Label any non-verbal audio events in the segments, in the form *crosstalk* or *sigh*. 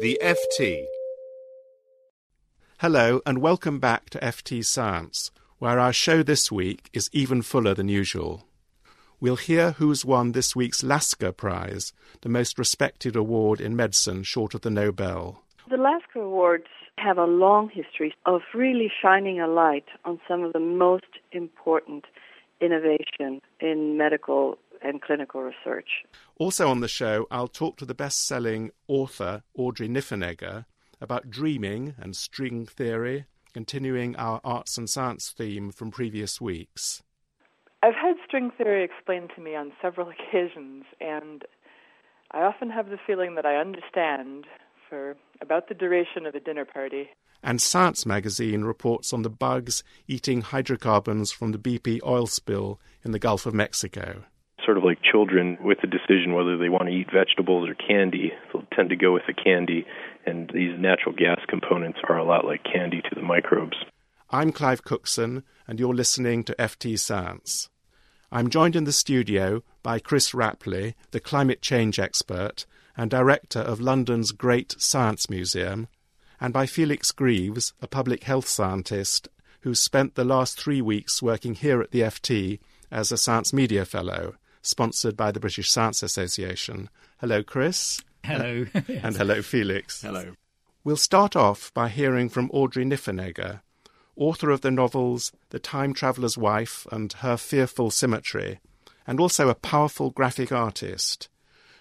The FT. Hello, and welcome back to FT Science, where our show this week is even fuller than usual. We'll hear who's won this week's Lasker Prize, the most respected award in medicine short of the Nobel. The Lasker Awards have a long history of really shining a light on some of the most important innovation in medical and clinical research. Also on the show, I'll talk to the best selling author Audrey Niffenegger about dreaming and string theory, continuing our arts and science theme from previous weeks. I've had string theory explained to me on several *laughs* occasions, and I often have the feeling that I understand for about the duration of a dinner party. And Science magazine reports on the bugs eating hydrocarbons from the BP oil spill in the Gulf of Mexico. Sort of like children with the decision whether they want to eat vegetables or candy, they'll tend to go with the candy, and these natural gas components are a lot like candy to the microbes. I'm Clive Cookson, and you're listening to FT Science. I'm joined in the studio by Chris Rapley, the climate change expert and director of London's Great Science Museum, and by Felix Greaves, a public health scientist who's spent the last three weeks working here at the FT as a Science Media Fellow, sponsored by the British Science Association. Hello, Chris. Hello. *laughs* *laughs* and hello, Felix. Hello. We'll start off by hearing from Audrey Niffenegger, author of the novels The Time Traveller's Wife and Her Fearful Symmetry, and also a powerful graphic artist.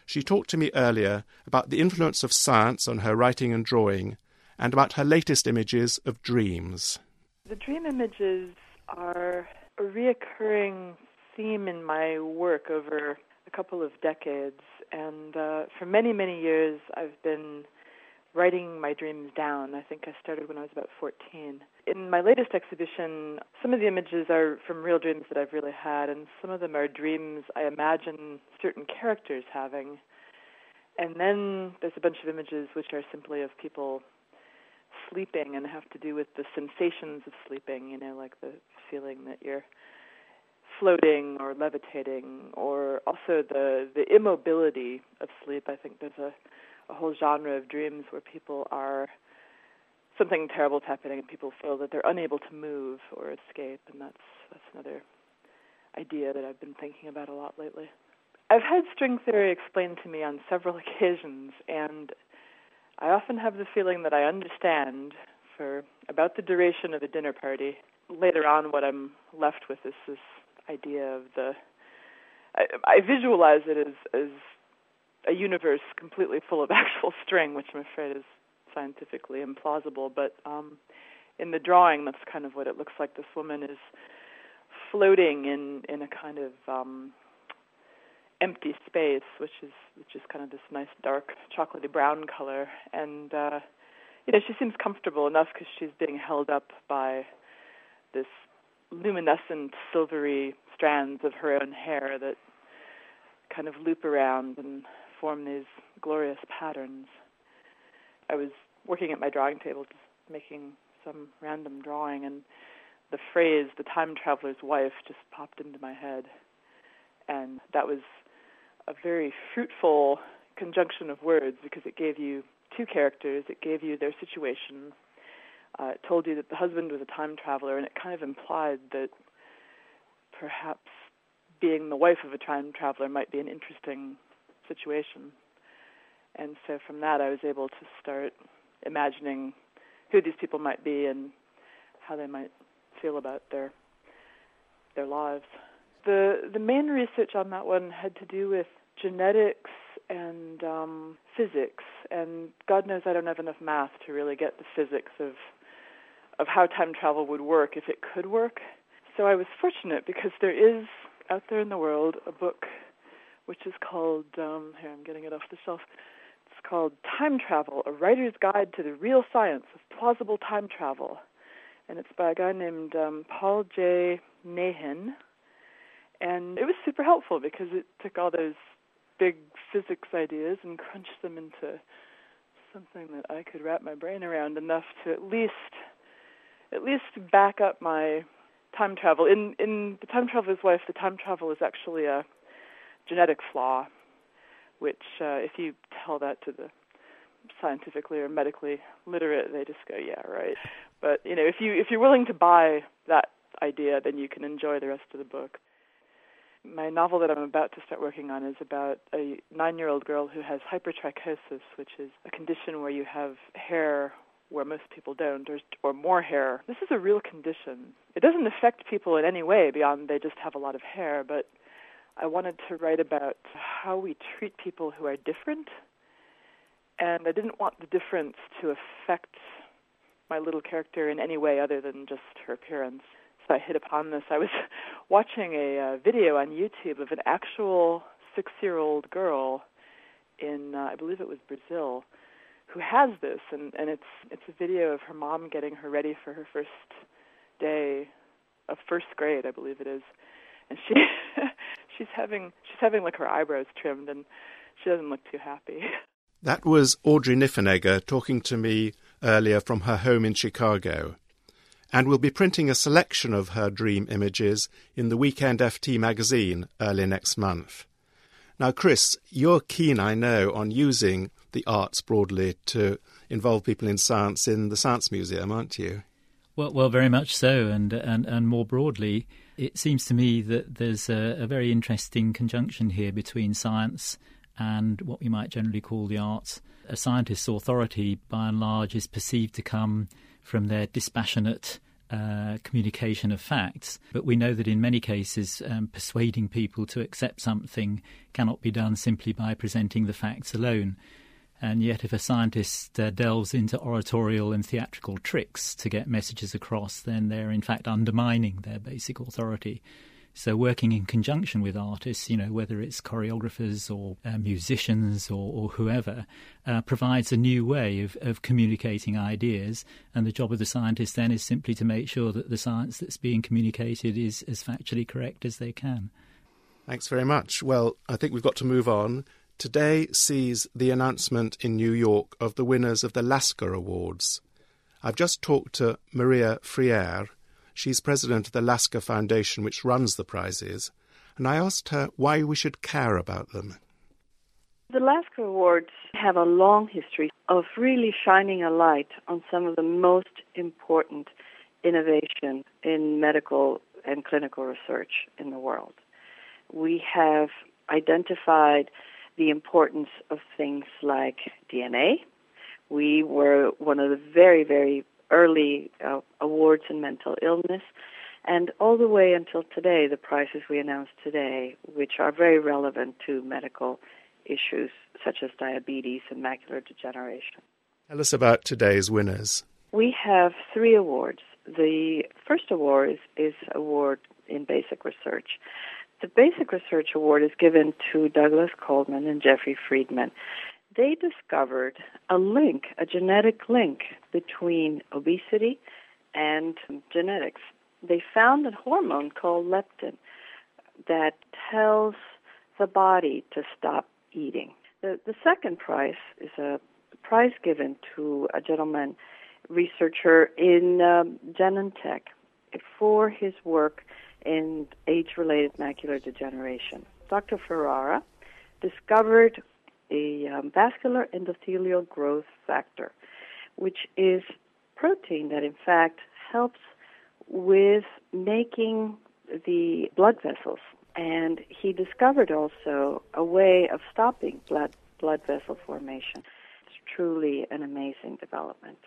She talked to me earlier about the influence of science on her writing and drawing, and about her latest images of dreams. The dream images are a reoccurring theme in my work over a couple of decades, and uh, for many, many years I've been writing my dreams down. I think I started when I was about 14. In my latest exhibition, some of the images are from real dreams that I've really had, and some of them are dreams I imagine certain characters having. And then there's a bunch of images which are simply of people sleeping and have to do with the sensations of sleeping, you know, like the feeling that you're floating or levitating, or also the, the immobility of sleep. I think there's a a whole genre of dreams where people are something terrible's happening and people feel that they're unable to move or escape and that's that's another idea that I've been thinking about a lot lately. I've had string theory explained to me on several *laughs* occasions and I often have the feeling that I understand for about the duration of a dinner party. Later on what I'm left with is this idea of the I, I visualize it as as a universe completely full of *laughs* actual string, which I'm afraid is scientifically implausible. But um, in the drawing, that's kind of what it looks like. This woman is floating in in a kind of um, empty space, which is which is kind of this nice dark chocolatey brown color, and uh, you know she seems comfortable enough because she's being held up by this luminescent silvery strands of her own hair that kind of loop around and form these glorious patterns. I was working at my drawing table, just making some random drawing, and the phrase "the time traveler's wife" just popped into my head, and that was a very fruitful conjunction of words because it gave you two characters. It gave you their situation. Uh, it told you that the husband was a time traveler, and it kind of implied that perhaps being the wife of a time traveler might be an interesting situation. And so from that, I was able to start imagining who these people might be and how they might feel about their their lives. The the main research on that one had to do with genetics and um, physics, and God knows I don't have enough math to really get the physics of of how time travel would work if it could work. So I was fortunate because there is out there in the world a book which is called, um, here, I'm getting it off the shelf. It's called Time Travel A Writer's Guide to the Real Science of Plausible Time Travel. And it's by a guy named um, Paul J. Nahin. And it was super helpful because it took all those big physics ideas and crunched them into something that I could wrap my brain around enough to at least at least back up my time travel. In in the time traveler's wife, the time travel is actually a genetic flaw, which uh, if you tell that to the scientifically or medically literate, they just go, "Yeah, right." But you know, if you if you're willing to buy that idea, then you can enjoy the rest of the book. My novel that I'm about to start working on is about a nine-year-old girl who has hypertrichosis, which is a condition where you have hair where most people don't, or, or more hair. This is a real condition. It doesn't affect people in any way beyond they just have a lot of hair, but I wanted to write about how we treat people who are different. And I didn't want the difference to affect my little character in any way other than just her appearance. So I hit upon this. I was *laughs* watching a uh, video on YouTube of an actual six year old girl in, uh, I believe it was Brazil, who has this, and and it's it's a video of her mom getting her ready for her first day of first grade, I believe it is, and she *laughs* she's having she's having like her eyebrows trimmed, and she doesn't look too happy. *laughs* That was Audrey Niffenegger talking to me earlier from her home in Chicago. And we'll be printing a selection of her dream images in the Weekend FT magazine early next month. Now, Chris, you're keen, I know, on using the arts broadly to involve people in science in the Science Museum, aren't you? Well, well, very much so, and and and more broadly, it seems to me that there's a, a very interesting conjunction here between science and what we might generally call the arts. A scientist's authority, by and large, is perceived to come from their dispassionate uh, communication of facts. But we know that in many cases, um, persuading people to accept something cannot be done simply by presenting the facts alone. And yet, if a scientist uh, delves into oratorial and theatrical tricks to get messages across, then they're in fact undermining their basic authority. So, working in conjunction with artists, you know, whether it's choreographers or uh, musicians or, or whoever, uh, provides a new way of, of communicating ideas. And the job of the scientist then is simply to make sure that the science that's being communicated is as factually correct as they can. Thanks very much. Well, I think we've got to move on. Today sees the announcement in New York of the winners of the Lasker Awards. I've just talked to Maria Freire. She's president of the Lasker Foundation, which runs the prizes, and I asked her why we should care about them. The Lasker Awards have a long history of really shining a light on some of the most important innovation in medical and clinical research in the world. We have identified the importance of things like DNA. We were one of the very, very early uh, awards in mental illness, and all the way until today, the prizes we announced today, which are very relevant to medical issues such as diabetes and macular degeneration. Tell us about today's winners. We have three awards. The first award is, is award in basic research. The Basic Research Award is given to Douglas Coleman and Jeffrey Friedman. They discovered a link, a genetic link between obesity and genetics. They found a hormone called leptin that tells the body to stop eating. The, the second prize is a prize given to a gentleman researcher in um, Genentech for his work in age related macular degeneration. Dr. Ferrara discovered a um, vascular endothelial growth factor, which is protein that in fact helps with making the blood vessels. And he discovered also a way of stopping blood blood vessel formation. It's truly an amazing development.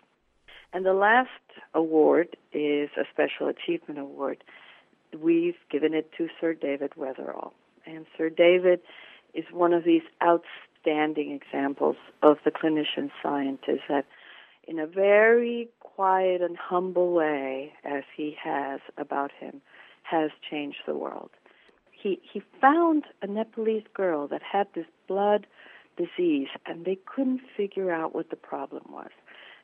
And the last award is a special achievement award we've given it to Sir David Weatherall. And Sir David is one of these outstanding examples of the clinician scientist that, in a very quiet and humble way, as he has about him, has changed the world. he he found a Nepalese girl that had this blood disease, and they couldn't figure out what the problem was.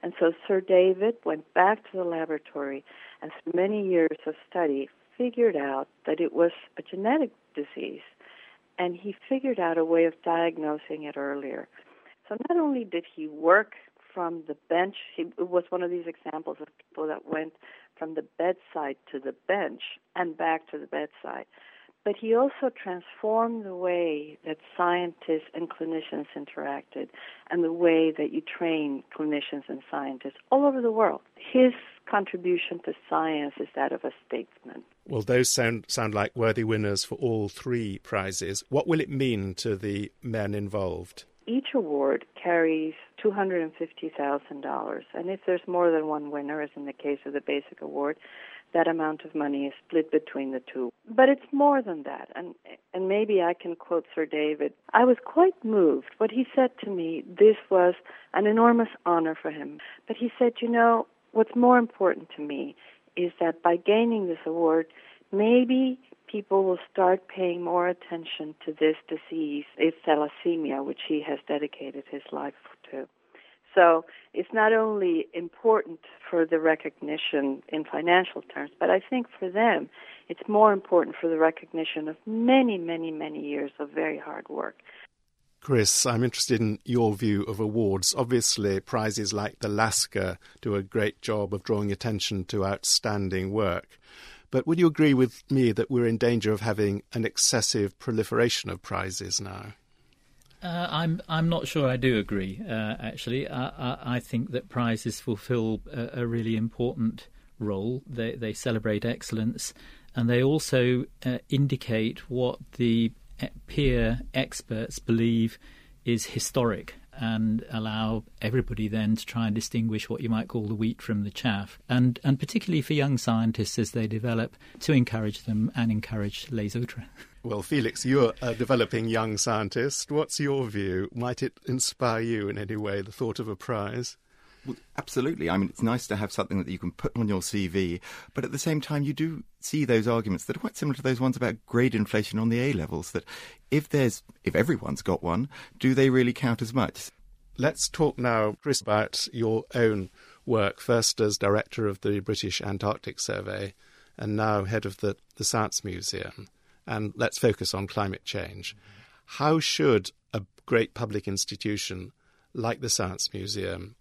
And so Sir David went back to the laboratory, and through many years of study, figured out that it was a genetic disease, and he figured out a way of diagnosing it earlier. So not only did he work from the bench, he was one of these examples of people that went from the bedside to the bench and back to the bedside. But he also transformed the way that scientists and clinicians interacted and the way that you train clinicians and scientists all over the world. His contribution to science is that of a statesman. Well, those sound, sound like worthy winners for all three prizes. What will it mean to the men involved? Each award carries $250,000, and if there's more than one winner, as in the case of the basic award, that amount of money is split between the two. But it's more than that. And and maybe I can quote Sir David. I was quite moved. What he said to me, this was an enormous honor for him. But he said, you know, what's more important to me is that by gaining this award, maybe people will start paying more attention to this disease, it's thalassemia, which he has dedicated his life to. So it's not only important for the recognition in financial terms, but I think for them, it's more important for the recognition of many, many, many years of very hard work. Chris, I'm interested in your view of awards. Obviously, prizes like the Lasker do a great job of drawing attention to outstanding work. But would you agree with me that we're in danger of having an excessive proliferation of prizes now? Uh, I'm I'm not sure I do agree. Uh, actually, I, I, I, think that prizes fulfil a, a, really important role. They they celebrate excellence, and they also uh, indicate what the peer experts believe is historic and allow everybody then to try and distinguish what you might call the wheat from the chaff. And and particularly for young scientists as they develop, to encourage them and encourage les *laughs* autres. Well, Felix, you're a developing young scientist. What's your view? Might it inspire you in any way, the thought of a prize? Well, absolutely. I mean, it's nice to have something that you can put on your CV, but at the same time, you do see those arguments that are quite similar to those ones about grade inflation on the A levels. That if there's, if everyone's got one, do they really count as much? Let's talk now, Chris, about your own work. First, as director of the British Antarctic Survey, and now head of the, the Science Museum and let's focus on climate change. How should a great public institution like the Science Museum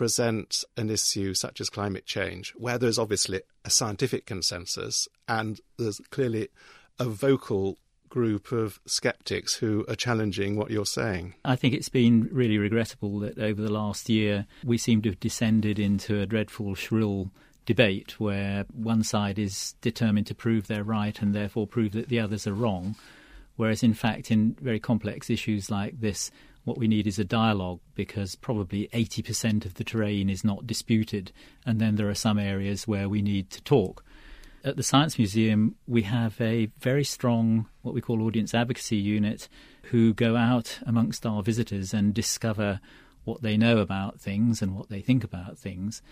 present an issue such as climate change, where there's obviously a scientific consensus and there's clearly a vocal group of skeptics who are challenging what you're saying. I think it's been really regrettable that over the last year we seem to have descended into a dreadful, shrill debate where one side is determined to prove they're right and therefore prove that the others are wrong. Whereas, in fact, in very complex issues like this, what we need is a dialogue because probably 80% of the terrain is not disputed, and then there are some areas where we need to talk. At the Science Museum, we have a very strong, what we call audience advocacy unit, who go out amongst our visitors and discover what they know about things and what they think about things.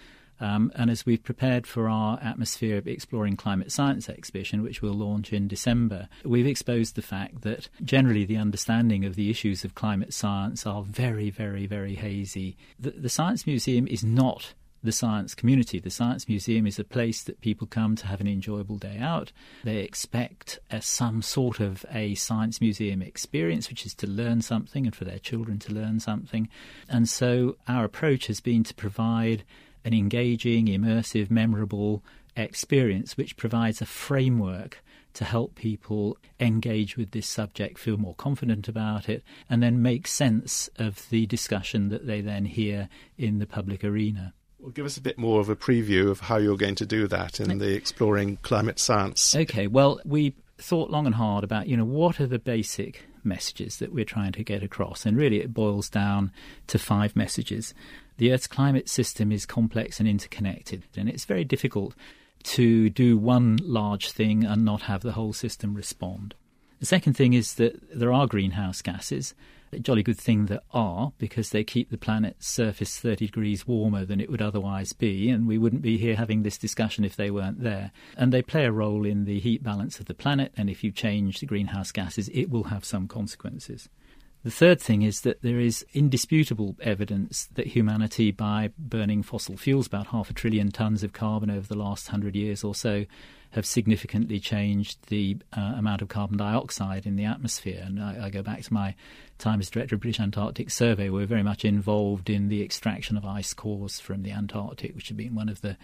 Um, and as we've prepared for our Atmosphere Exploring Climate Science exhibition, which we'll launch in December, we've exposed the fact that generally the understanding of the issues of climate science are very, very, very hazy. The, the Science Museum is not the science community. The Science Museum is a place that people come to have an enjoyable day out. They expect a, some sort of a science museum experience, which is to learn something and for their children to learn something. And so our approach has been to provide an engaging, immersive, memorable experience which provides a framework to help people engage with this subject, feel more confident about it, and then make sense of the discussion that they then hear in the public arena. Well, give us a bit more of a preview of how you're going to do that in the Exploring Climate Science. Okay, well, we thought long and hard about, you know, what are the basic messages that we're trying to get across? And really, it boils down to five messages. The Earth's climate system is complex and interconnected, and it's very difficult to do one large thing and not have the whole system respond. The second thing is that there are greenhouse gases. A jolly good thing there are because they keep the planet's surface 30 degrees warmer than it would otherwise be, and we wouldn't be here having this discussion if they weren't there. And they play a role in the heat balance of the planet, and if you change the greenhouse gases, it will have some consequences. The third thing is that there is indisputable evidence that humanity, by burning fossil fuels, about half a trillion tons of carbon over the last hundred years or so, have significantly changed the uh, amount of carbon dioxide in the atmosphere. And I, I, go back to my time as director of British Antarctic Survey. We're very much involved in the extraction of ice cores from the Antarctic, which have been one of the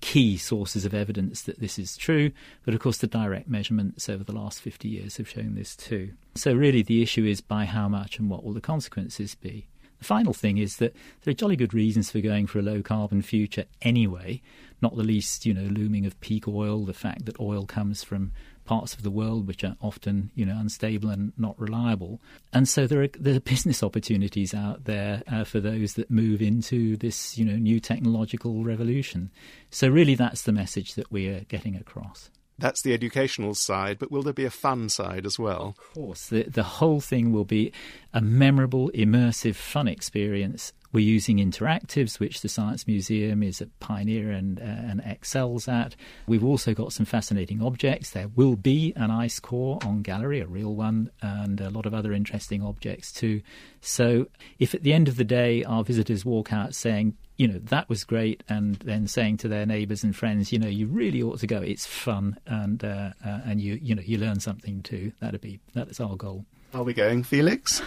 key sources of evidence that this is true, but of course the direct measurements over the last 50 years have shown this too. So really the issue is by how much and what will the consequences be. The final thing is that there are jolly good reasons for going for a low carbon future anyway, not the least, you know, looming of peak oil, the fact that oil comes from parts of the world which are often, you know, unstable and not reliable. And so there are, there are business opportunities out there uh, for those that move into this, you know, new technological revolution. So really that's the message that we are getting across. That's the educational side, but will there be a fun side as well? Of course. The, the whole thing will be a memorable, immersive, fun experience we're using interactives, which the Science Museum is a pioneer and, uh, and excels at. We've also got some fascinating objects. There will be an ice core on gallery, a real one, and a lot of other interesting objects too. So, if at the end of the day our visitors walk out saying, you know, that was great, and then saying to their neighbours and friends, you know, you really ought to go. It's fun, and uh, uh, and you you know you learn something too. That'd be that's our goal. Are we going, Felix?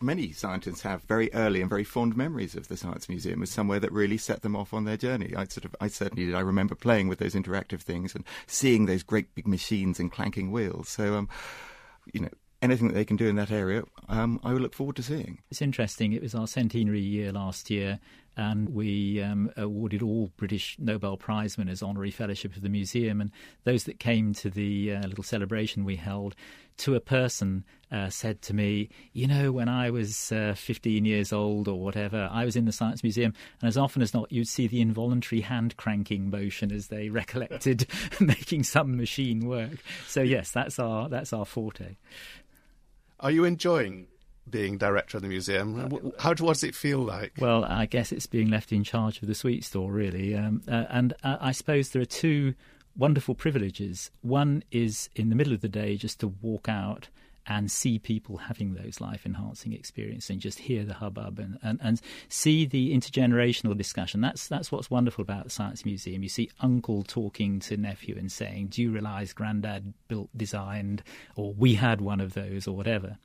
Many scientists have very early and very fond memories of the Science Museum as somewhere that really set them off on their journey. I sort of, I certainly did. I remember playing with those interactive things and seeing those great big machines and clanking wheels. So, um, you know, anything that they can do in that area, um, I would look forward to seeing. It's interesting. It was our centenary year last year, and we um, awarded all British Nobel Prize winners honorary fellowship of the museum. And those that came to the uh, little celebration we held, to a person, uh, said to me, You know, when I was uh, 15 years old or whatever, I was in the Science Museum, and as often as not, you'd see the involuntary hand cranking motion as they *laughs* recollected *laughs* making some machine work. So, yes, that's our, that's our forte. Are you enjoying being director of the museum? How what does it feel like? Well, I guess it's being left in charge of the sweet store, really. Um, uh, and uh, I suppose there are two wonderful privileges. One is in the middle of the day just to walk out and see people having those life enhancing experiences and just hear the hubbub and, and, and see the intergenerational discussion. That's that's what's wonderful about the Science Museum. You see uncle talking to nephew and saying, Do you realise granddad built, designed, or we had one of those, or whatever.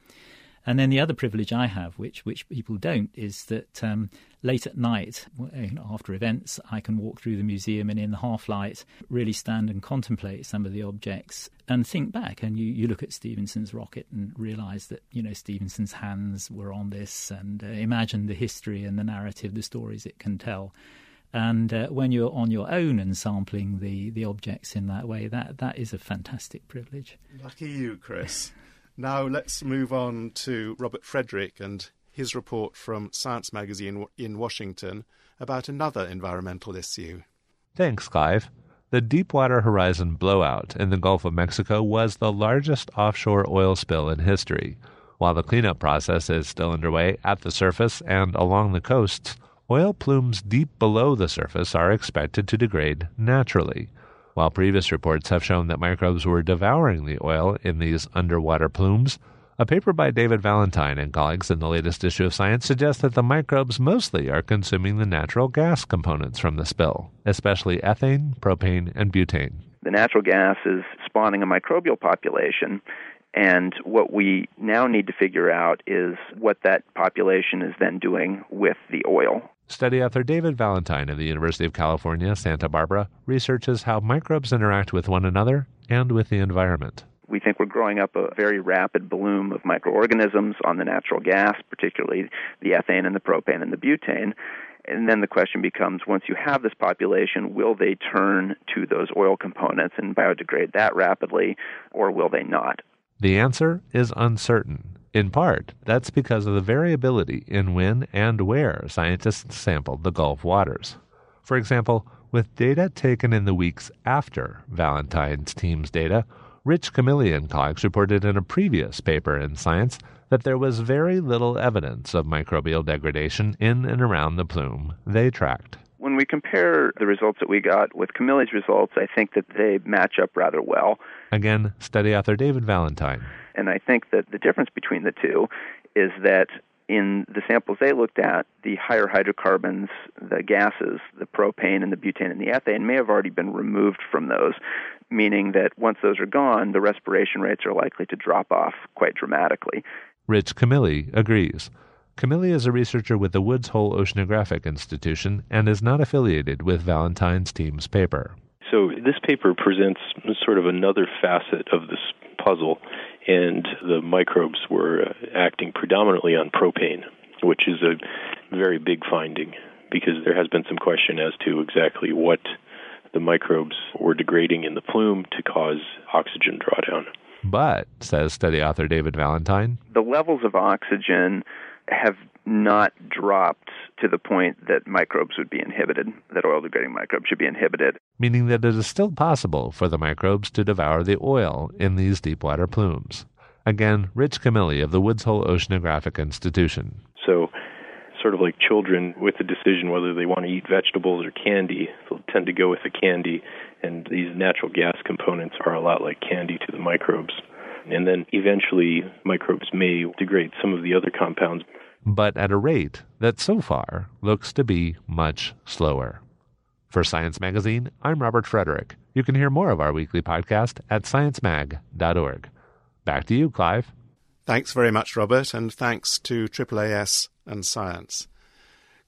And then the other privilege I have, which which people don't, is that um, late at night, after events, I can walk through the museum and in the half light really stand and contemplate some of the objects and think back. And you, you look at Stephenson's rocket and realise that you know Stephenson's hands were on this, and uh, imagine the history and the narrative, the stories it can tell. And uh, when you're on your own and sampling the, the objects in that way, that, that is a fantastic privilege. Lucky you, Chris. Now let's move on to Robert Frederick and his report from Science Magazine in Washington about another environmental issue. Thanks, Clive. The Deepwater Horizon blowout in the Gulf of Mexico was the largest offshore oil spill in history. While the cleanup process is still underway at the surface and along the coasts, oil plumes deep below the surface are expected to degrade naturally. While previous reports have shown that microbes were devouring the oil in these underwater plumes, a paper by David Valentine and colleagues in the latest issue of Science suggests that the microbes mostly are consuming the natural gas components from the spill, especially ethane, propane, and butane. The natural gas is spawning a microbial population, and what we now need to figure out is what that population is then doing with the oil. Study author David Valentine of the University of California, Santa Barbara researches how microbes interact with one another and with the environment. We think we're growing up a very rapid bloom of microorganisms on the natural gas, particularly the ethane and the propane and the butane. And then the question becomes once you have this population, will they turn to those oil components and biodegrade that rapidly, or will they not? The answer is uncertain. In part, that's because of the variability in when and where scientists sampled the Gulf waters. For example, with data taken in the weeks after Valentine's team's data, Rich Camilli and colleagues reported in a previous paper in Science that there was very little evidence of microbial degradation in and around the plume they tracked. When we compare the results that we got with Camilli's results, I think that they match up rather well. Again, study author David Valentine. And I think that the difference between the two is that in the samples they looked at, the higher hydrocarbons, the gases, the propane and the butane and the ethane may have already been removed from those, meaning that once those are gone, the respiration rates are likely to drop off quite dramatically. Rich Camilli agrees. Camilli is a researcher with the Woods Hole Oceanographic Institution and is not affiliated with Valentine's team's paper. So, this paper presents sort of another facet of this puzzle, and the microbes were uh, acting predominantly on propane, which is a very big finding because there has been some question as to exactly what the microbes were degrading in the plume to cause oxygen drawdown. But, says study author David Valentine, the levels of oxygen have not dropped to the point that microbes would be inhibited, that oil degrading microbes should be inhibited. Meaning that it is still possible for the microbes to devour the oil in these deep water plumes. Again, Rich Camilli of the Woods Hole Oceanographic Institution. So, sort of like children with the decision whether they want to eat vegetables or candy, they'll tend to go with the candy, and these natural gas components are a lot like candy to the microbes. And then eventually, microbes may degrade some of the other compounds. But at a rate that so far looks to be much slower. For Science Magazine, I'm Robert Frederick. You can hear more of our weekly podcast at sciencemag.org. Back to you, Clive. Thanks very much, Robert, and thanks to AAAS and Science.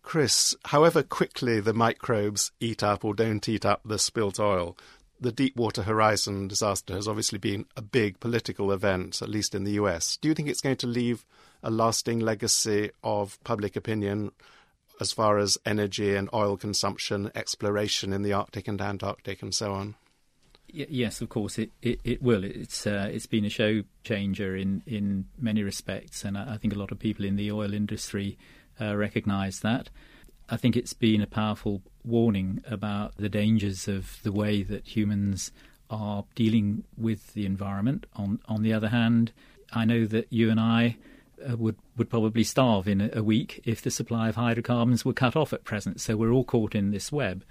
Chris, however quickly the microbes eat up or don't eat up the spilt oil, the Deepwater Horizon disaster has obviously been a big political event, at least in the US. Do you think it's going to leave a lasting legacy of public opinion as far as energy and oil consumption, exploration in the Arctic and Antarctic, and so on? yes, of course, it, it, it will. It's uh, it's been a show changer in, in many respects, and I, I think a lot of people in the oil industry uh, recognise that. I think it's been a powerful warning about the dangers of the way that humans are dealing with the environment. On on the other hand, I know that you and I uh, would would probably starve in a, a, week if the supply of hydrocarbons were cut off at present. So we're all caught in this web.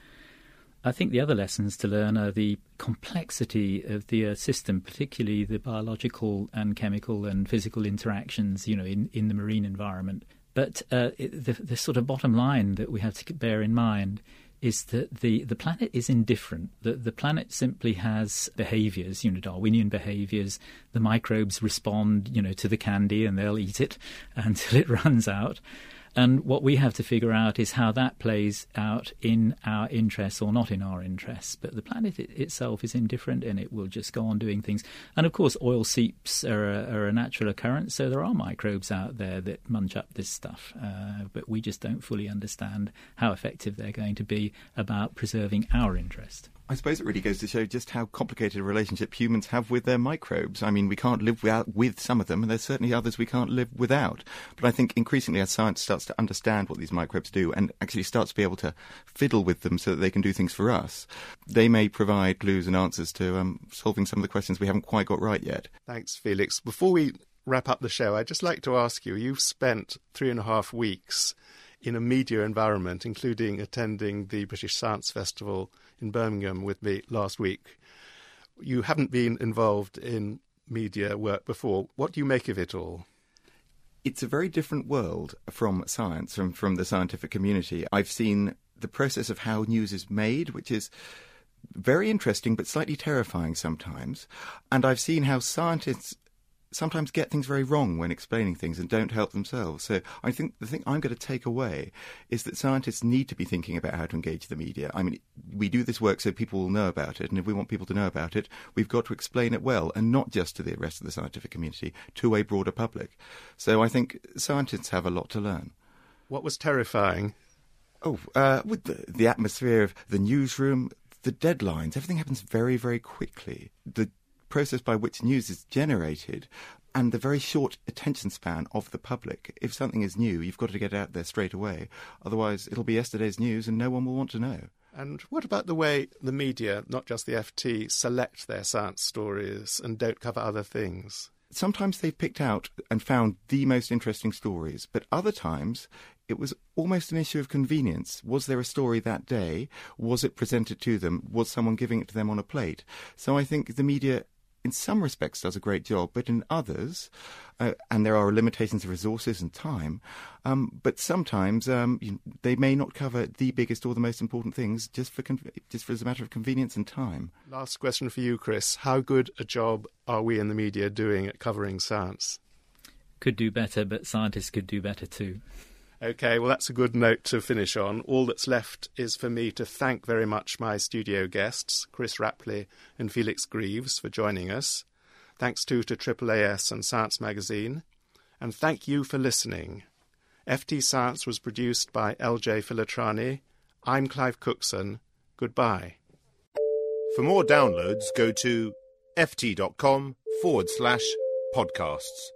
I think the other lessons to learn are the complexity of the Earth system, particularly the biological and chemical and physical interactions, you know, in, in the marine environment. But uh, the, the sort of bottom line that we have to bear in mind is that the, the planet is indifferent. The, the planet simply has behaviors, you know, Darwinian behaviors. The microbes respond, you know, to the candy and they'll eat it *laughs* until it runs out. And what we have to figure out is how that plays out in our interests or not in our interests. But the planet it itself is indifferent and it will just go on doing things. And of course, oil seeps are a, are a natural occurrence, so there are microbes out there that munch up this stuff. Uh, but we just don't fully understand how effective they're going to be about preserving our interest. I suppose it really goes to show just how complicated a relationship humans have with their microbes. I mean, we can't live without with some of them, and there's certainly others we can't live without. But I think increasingly, as science starts to understand what these microbes do and actually starts to be able to fiddle with them so that they can do things for us, they may provide clues and answers to um, solving some of the questions we haven't quite got right yet. Thanks, Felix. Before we wrap up the show, I'd just like to ask you: You've spent three and a half weeks in a media environment, including attending the British Science Festival in Birmingham with me last week. You haven't been involved in media work before. What do you make of it all? It's a very different world from science, from, from the scientific community. I've seen the process of how news is made, which is very interesting but slightly terrifying sometimes. And I've seen how scientists sometimes get things very wrong when explaining things and don't help themselves. So I think the thing I'm going to take away is that scientists need to be thinking about how to engage the media. I mean, we do this work so people will know about it, and if we want people to know about it, we've got to explain it well, and not just to the rest of the scientific community, to a broader public. So I think scientists have a lot to learn. What was terrifying? Oh, uh, with the, the atmosphere of the newsroom, the deadlines, everything happens very, very quickly. The process by which news is generated and the very short attention span of the public. If something is new, you've got to get out there straight away. Otherwise, it'll be yesterday's news and no one will want to know. And what about the way the media, not just the FT, select their science stories and don't cover other things? Sometimes they've picked out and found the most interesting stories, but other times it was almost an issue of convenience. Was there a story that day? Was it presented to them? Was someone giving it to them on a plate? So I think the media in some respects does a great job, but in others, uh, and there are limitations of resources and time, um, but sometimes um, you, they may not cover the biggest or the most important things just for con- just for as a matter of convenience and time. Last question for you, Chris: How good a job are we in the media doing at covering science? Could do better, but scientists could do better too. Okay, well, that's a good note to finish on. All that's left is for me to thank very much my studio guests, Chris Rapley and Felix Greaves, for joining us. Thanks too to AAAS and Science Magazine. And thank you for listening. FT Science was produced by LJ Filotrani. I'm Clive Cookson. Goodbye. For more downloads, go to ft.com forward slash podcasts.